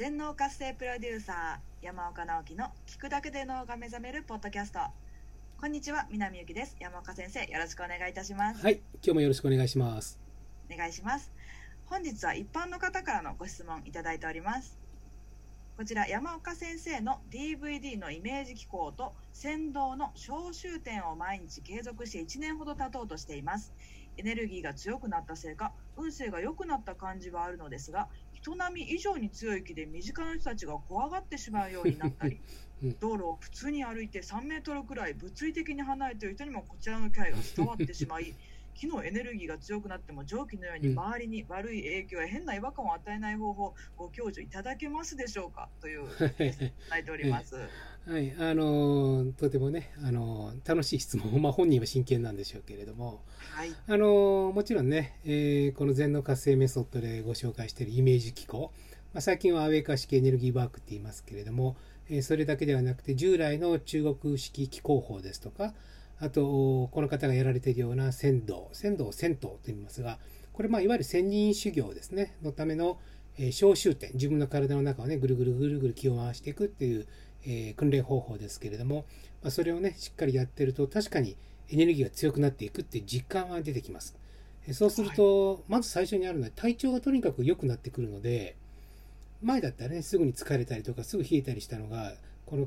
全脳活性プロデューサー山岡直樹の聞くだけで脳が目覚めるポッドキャスト。こんにちは南ゆきです。山岡先生よろしくお願いいたします。はい、今日もよろしくお願いします。お願いします。本日は一般の方からのご質問いただいております。こちら山岡先生の DVD のイメージ機構と先導の小集点を毎日継続して1年ほど経とうとしています。エネルギーが強くなったせいか運勢が良くなった感じはあるのですが人並み以上に強い気で身近な人たちが怖がってしまうようになったり うん。道路を普通に歩いて3メートルくらい物理的に離れている人にもこちらの気配が伝わってしまい木のエネルギーが強くなっても蒸気のようにうん。周りに悪い影響や変な違和感を与えない方法をご教授いただけますでしょうか？というメッセージいております。はい、あのーとてもね、あのー楽しい質問、まあ本人は真剣なんでしょうけれども、はい、あのーもちろんね、えーこの全の活性メソッドでご紹介しているイメージ機構、まあ、最近はアウェイカー式エネルギーワークって言いますけれども、えーそれだけではなくて従来の中国式気候法ですとか、あと、この方がやられているような仙道、仙道、銭湯と言いますが、これ、まあ、いわゆる仙人修行ですね、のための、えー小集点、自分の体の中をね、ぐるぐるぐるぐる気を回していくっていう、えー訓練方法ですけれども、まあ、それをね、しっかりやってると、確かにエネルギーが強くなっていくっていう実感は出てきます。えそうすると、まず最初にあるのは体調がとにかく良くなってくるので、前だったらね、すぐに疲れたりとか、すぐ冷えたりしたのが、この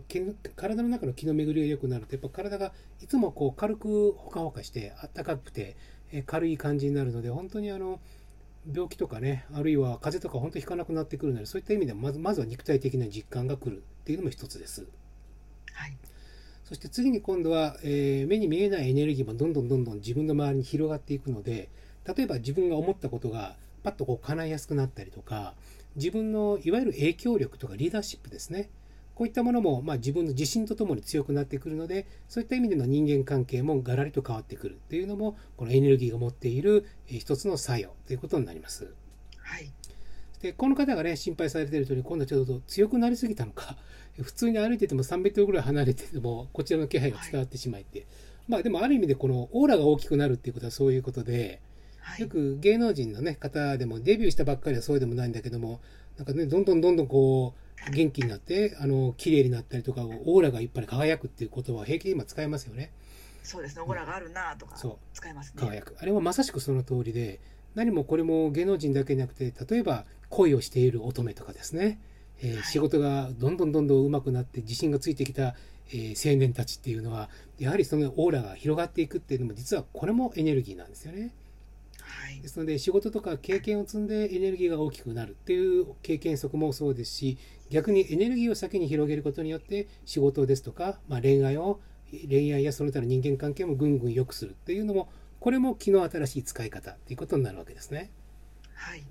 体の中の気の巡りが良くなると、やっぱ体がいつもこう軽くほかほかして、あったかくて、えー軽い感じになるので、本当にあの、病気とかね、あるいは風邪とか本当にひかなくなってくるので、そういった意味でもまずまずは肉体的な実感が来るっていうのも一つです。はい、そして次に今度は、えー目に見えないエネルギーもどんどんどんどん自分の周りに広がっていくので例えば自分が思ったことがパッとこう叶いやすくなったりとか自分のいわゆる影響力とかリーダーシップですねこういったものも、まあ、自分の自信とともに強くなってくるのでそういった意味での人間関係もガラリと変わってくるっていうのもこのエネルギーが持っているえー一つの作用ということになります。はい、でこの方がね心配されている通り今度はちょっと強くなりすぎたのか 普通に歩いてても3メートルぐらい離れててもこちらの気配が伝わってしまいって、まあでもある意味でこのオーラが大きくなるっていうことはそういうことではい。よ、く芸能人の、ね、方でもデビューしたばっかりはそうでもないんだけどもなんかねどんどんどんどんこう元気になってあの綺麗になったりとかオーラがいっぱい輝くっていう言葉は平気で今使えますよね。そうですね、オーラがあるなとかそう。使いますね。輝く。あれはまさしくその通りで何もこれも芸能人だけじゃなくて例えば恋をしている乙女とかですね、えーはい。仕事がどんどんどんどん上手くなって自信がついてきた、えー青年たちっていうのはやはりそのオーラが広がっていくっていうのも実はこれもエネルギーなんですよね。はい。で、すので仕事とか経験を積んでエネルギーが大きくなるっていう経験則もそうですし逆にエネルギーを先に広げることによって仕事ですとか、まあ、恋愛を恋愛やその他の人間関係もぐんぐん良くするっていうのもこれも気の新しい使い方っていうことになるわけですね。はい、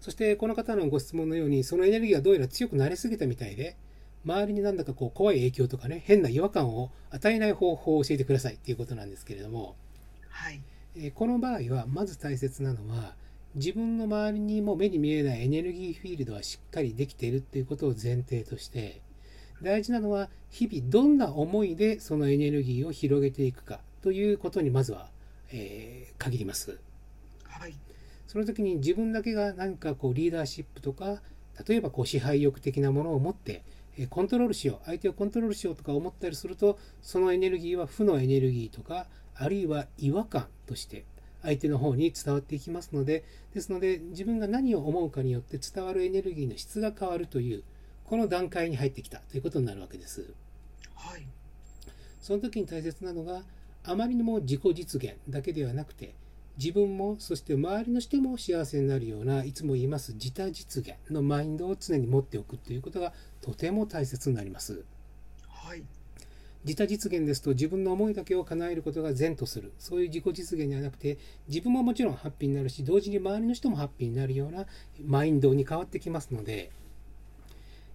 そしてこの方のご質問のようにそのエネルギーがどうやら強くなりすぎたみたいで周りになんだかこう怖い影響とかね変な違和感を与えない方法を教えてくださいっていうことなんですけれどもはい、えーこの場合はまず大切なのは自分の周りにも目に見えないエネルギーフィールドはしっかりできているっていうことを前提として大事なのは日々どんな思いでそのエネルギーを広げていくかということにまずは、えー限ります。はい、その時に自分だけが何かこうリーダーシップとか例えばこう支配欲的なものを持ってえーコントロールしよう相手をコントロールしようとか思ったりするとそのエネルギーは負のエネルギーとかあるいは違和感として相手の方に伝わっていきますのでですので自分が何を思うかによって伝わるエネルギーの質が変わるというこの段階に入ってきたということになるわけです。はい、その時に大切なのがあまりにも自己実現だけではなくて自分もそして周りの人も幸せになるようないつも言います自他実現のマインドを常に持っておくということがとても大切になります。はい、自他実現ですと自分の思いだけを叶えることが善とする。そういう自己実現ではなくて自分ももちろんハッピーになるし同時に周りの人もハッピーになるようなマインドに変わってきますので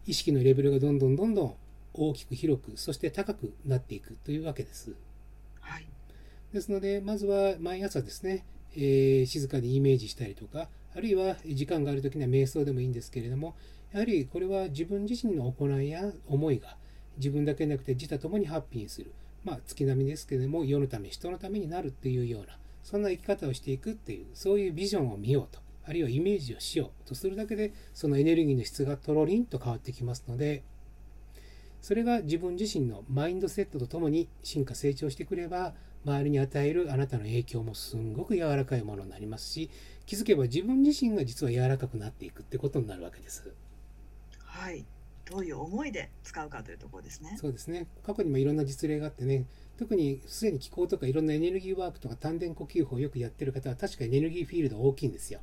意識のレベルがどんどんどんどん大きく広くそして高くなっていくというわけです。はい、ですので、まずは毎朝ですね、えー静かにイメージしたりとか、あるいは時間があるときには瞑想でもいいんですけれども、やはりこれは自分自身の行いや思いが自分だけでなくて自他ともにハッピーにする。まあ、月並みですけれども、世のため、人のためになるっていうような、そんな生き方をしていくっていう、そういうビジョンを見ようと。あるいはイメージをしようとするだけでそのエネルギーの質がとろりんと変わってきますのでそれが自分自身のマインドセットとともに進化成長してくれば周りに与えるあなたの影響もすんごく柔らかいものになりますし気づけば自分自身が実は柔らかくなっていくってことになるわけです。はい。どういう思いで使うかというところですね。そうですね過去にもいろんな実例があってね特にすでに気候とかいろんなエネルギーワークとか丹田呼吸法をよくやってる方は確かエネルギーフィールド大きいんですよ。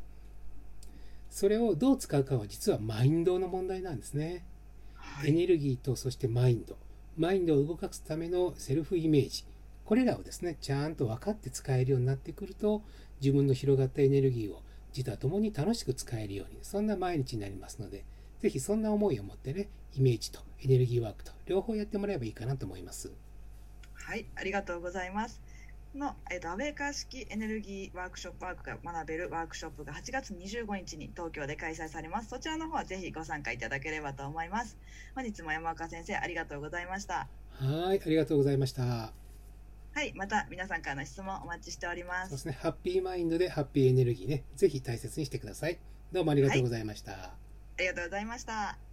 それをどう使うかは実はマインドの問題なんですね。はい。エネルギーとそしてマインドマインドを動かすためのセルフイメージこれらをですねちゃんと分かって使えるようになってくると自分の広がったエネルギーを自他ともに楽しく使えるようにそんな毎日になりますのでぜひそんな思いを持ってねイメージとエネルギーワークと両方やってもらえばいいかなと思いますはい、ありがとうございます。の、えっ、と、アウェーカー式エネルギーワークショップワークが学べるワークショップが8月25日に東京で開催されます。そちらの方はぜひご参加いただければと思います。本日も山岡先生、ありがとうございました。はいありがとうございましたはい、また皆さんからの質問お待ちしておりま。そうですすねハッピーマインドでハッピーエネルギーねぜひ大切にしてくださいどうもありがとうございました、あありがとうございました。